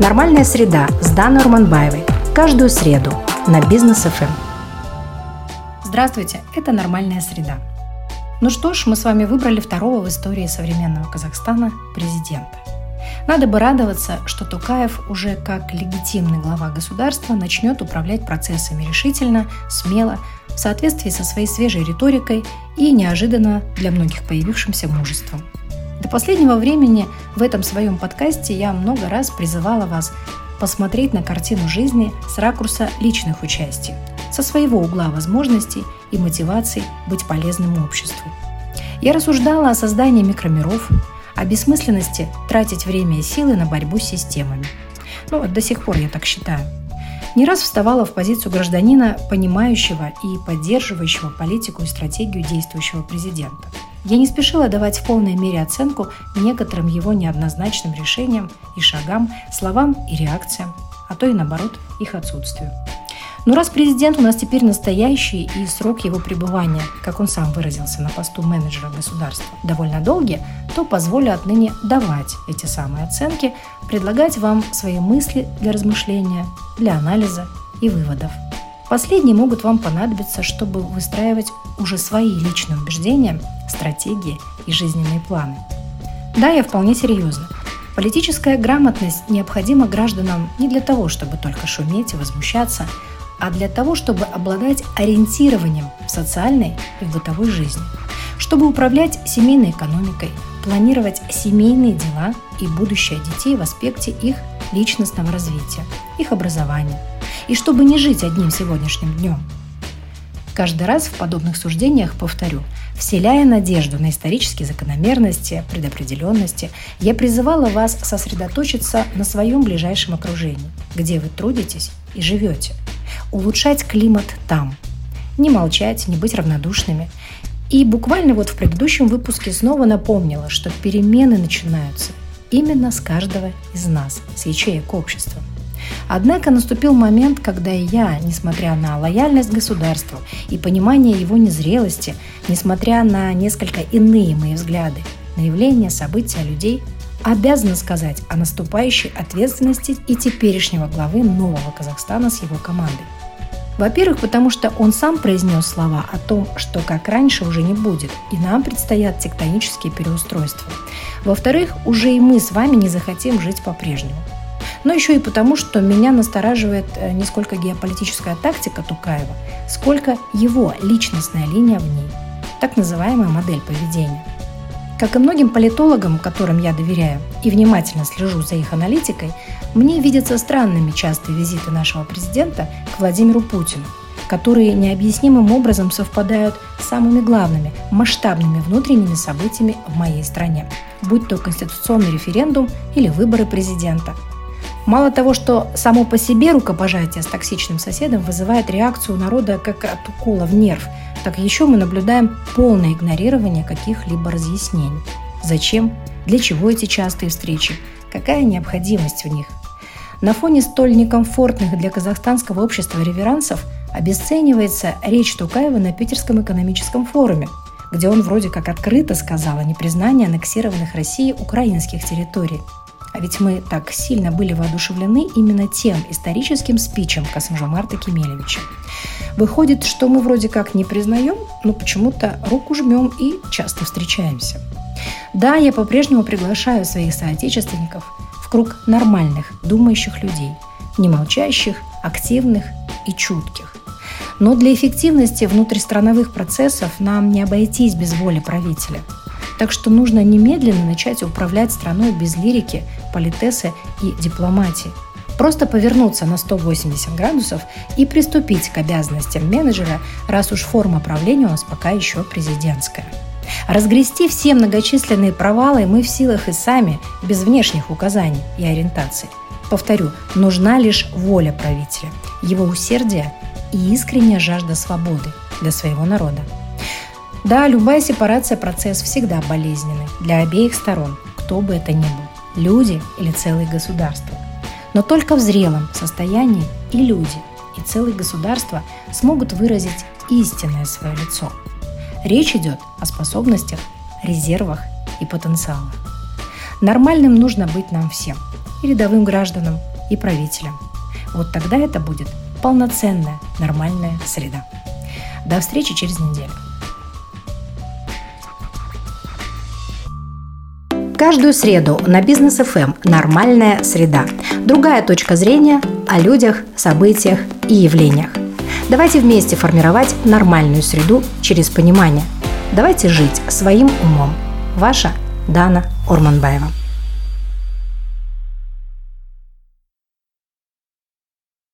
Нормальная среда с Даной Урманбаевой. Каждую среду на Бизнес ФМ. Здравствуйте, это «Нормальная среда». Ну что ж, мы с вами выбрали второго в истории современного Казахстана президента. Надо бы радоваться, что Тукаев уже как легитимный глава государства начнет управлять процессами решительно, смело, в соответствии со своей свежей риторикой и неожиданно для многих появившимся мужеством. До последнего времени в этом своем подкасте я много раз призывала вас посмотреть на картину жизни с ракурса личных участий, со своего угла возможностей и мотиваций быть полезным обществу. Я рассуждала о создании микромиров, о бессмысленности тратить время и силы на борьбу с системами. Ну, до сих пор я так считаю. Не раз вставала в позицию гражданина, понимающего и поддерживающего политику и стратегию действующего президента. Я не спешила давать в полной мере оценку некоторым его неоднозначным решениям и шагам, словам и реакциям, а то и наоборот их отсутствию. Но раз президент у нас теперь настоящий и срок его пребывания, как он сам выразился на посту менеджера государства, довольно долгий, то позволю отныне давать эти самые оценки, предлагать вам свои мысли для размышления, для анализа и выводов. Последние могут вам понадобиться, чтобы выстраивать уже свои личные убеждения, стратегии и жизненные планы. Да, я вполне серьезно. Политическая грамотность необходима гражданам не для того, чтобы только шуметь и возмущаться, а для того, чтобы обладать ориентированием в социальной и бытовой жизни, чтобы управлять семейной экономикой, планировать семейные дела и будущее детей в аспекте их личностного развития, их образования, и чтобы не жить одним сегодняшним днем. Каждый раз в подобных суждениях повторю, вселяя надежду на исторические закономерности, предопределенности, я призывала вас сосредоточиться на своем ближайшем окружении, где вы трудитесь и живете – улучшать климат там. Не молчать, не быть равнодушными. И буквально вот в предыдущем выпуске снова напомнила, что перемены начинаются именно с каждого из нас, с ячеек общества. Однако наступил момент, когда и я, несмотря на лояльность государству и понимание его незрелости, несмотря на несколько иные мои взгляды на явления, события, людей, обязана сказать о наступающей ответственности и теперешнего главы нового Казахстана с его командой. Во-первых, потому что он сам произнес слова о том, что как раньше уже не будет, и нам предстоят тектонические переустройства. Во-вторых, уже и мы с вами не захотим жить по-прежнему. Но еще и потому, что меня настораживает э, не сколько геополитическая тактика Тукаева, сколько его личностная линия в ней, так называемая модель поведения – как и многим политологам, которым я доверяю и внимательно слежу за их аналитикой, мне видятся странными частые визиты нашего президента к Владимиру Путину, которые необъяснимым образом совпадают с самыми главными, масштабными внутренними событиями в моей стране, будь то конституционный референдум или выборы президента. Мало того, что само по себе рукопожатие с токсичным соседом вызывает реакцию народа как от укола в нерв – так еще мы наблюдаем полное игнорирование каких-либо разъяснений. Зачем? Для чего эти частые встречи? Какая необходимость в них? На фоне столь некомфортных для казахстанского общества реверансов обесценивается речь Тукаева на Питерском экономическом форуме, где он вроде как открыто сказал о непризнании аннексированных Россией украинских территорий – а ведь мы так сильно были воодушевлены именно тем историческим спичем Касымжамарта Кемелевича. Выходит, что мы вроде как не признаем, но почему-то руку жмем и часто встречаемся. Да, я по-прежнему приглашаю своих соотечественников в круг нормальных, думающих людей, не молчащих, активных и чутких. Но для эффективности внутристрановых процессов нам не обойтись без воли правителя – так что нужно немедленно начать управлять страной без лирики, политесы и дипломатии. Просто повернуться на 180 градусов и приступить к обязанностям менеджера, раз уж форма правления у нас пока еще президентская. Разгрести все многочисленные провалы мы в силах и сами, без внешних указаний и ориентаций. Повторю, нужна лишь воля правителя, его усердие и искренняя жажда свободы для своего народа. Да, любая сепарация – процесс всегда болезненный для обеих сторон, кто бы это ни был – люди или целые государства. Но только в зрелом состоянии и люди, и целые государства смогут выразить истинное свое лицо. Речь идет о способностях, резервах и потенциалах. Нормальным нужно быть нам всем. и рядовым гражданам, и правителям. Вот тогда это будет полноценная, нормальная среда. До встречи через неделю. Каждую среду на Бизнес ФМ «Нормальная среда». Другая точка зрения о людях, событиях и явлениях. Давайте вместе формировать нормальную среду через понимание. Давайте жить своим умом. Ваша Дана Орманбаева.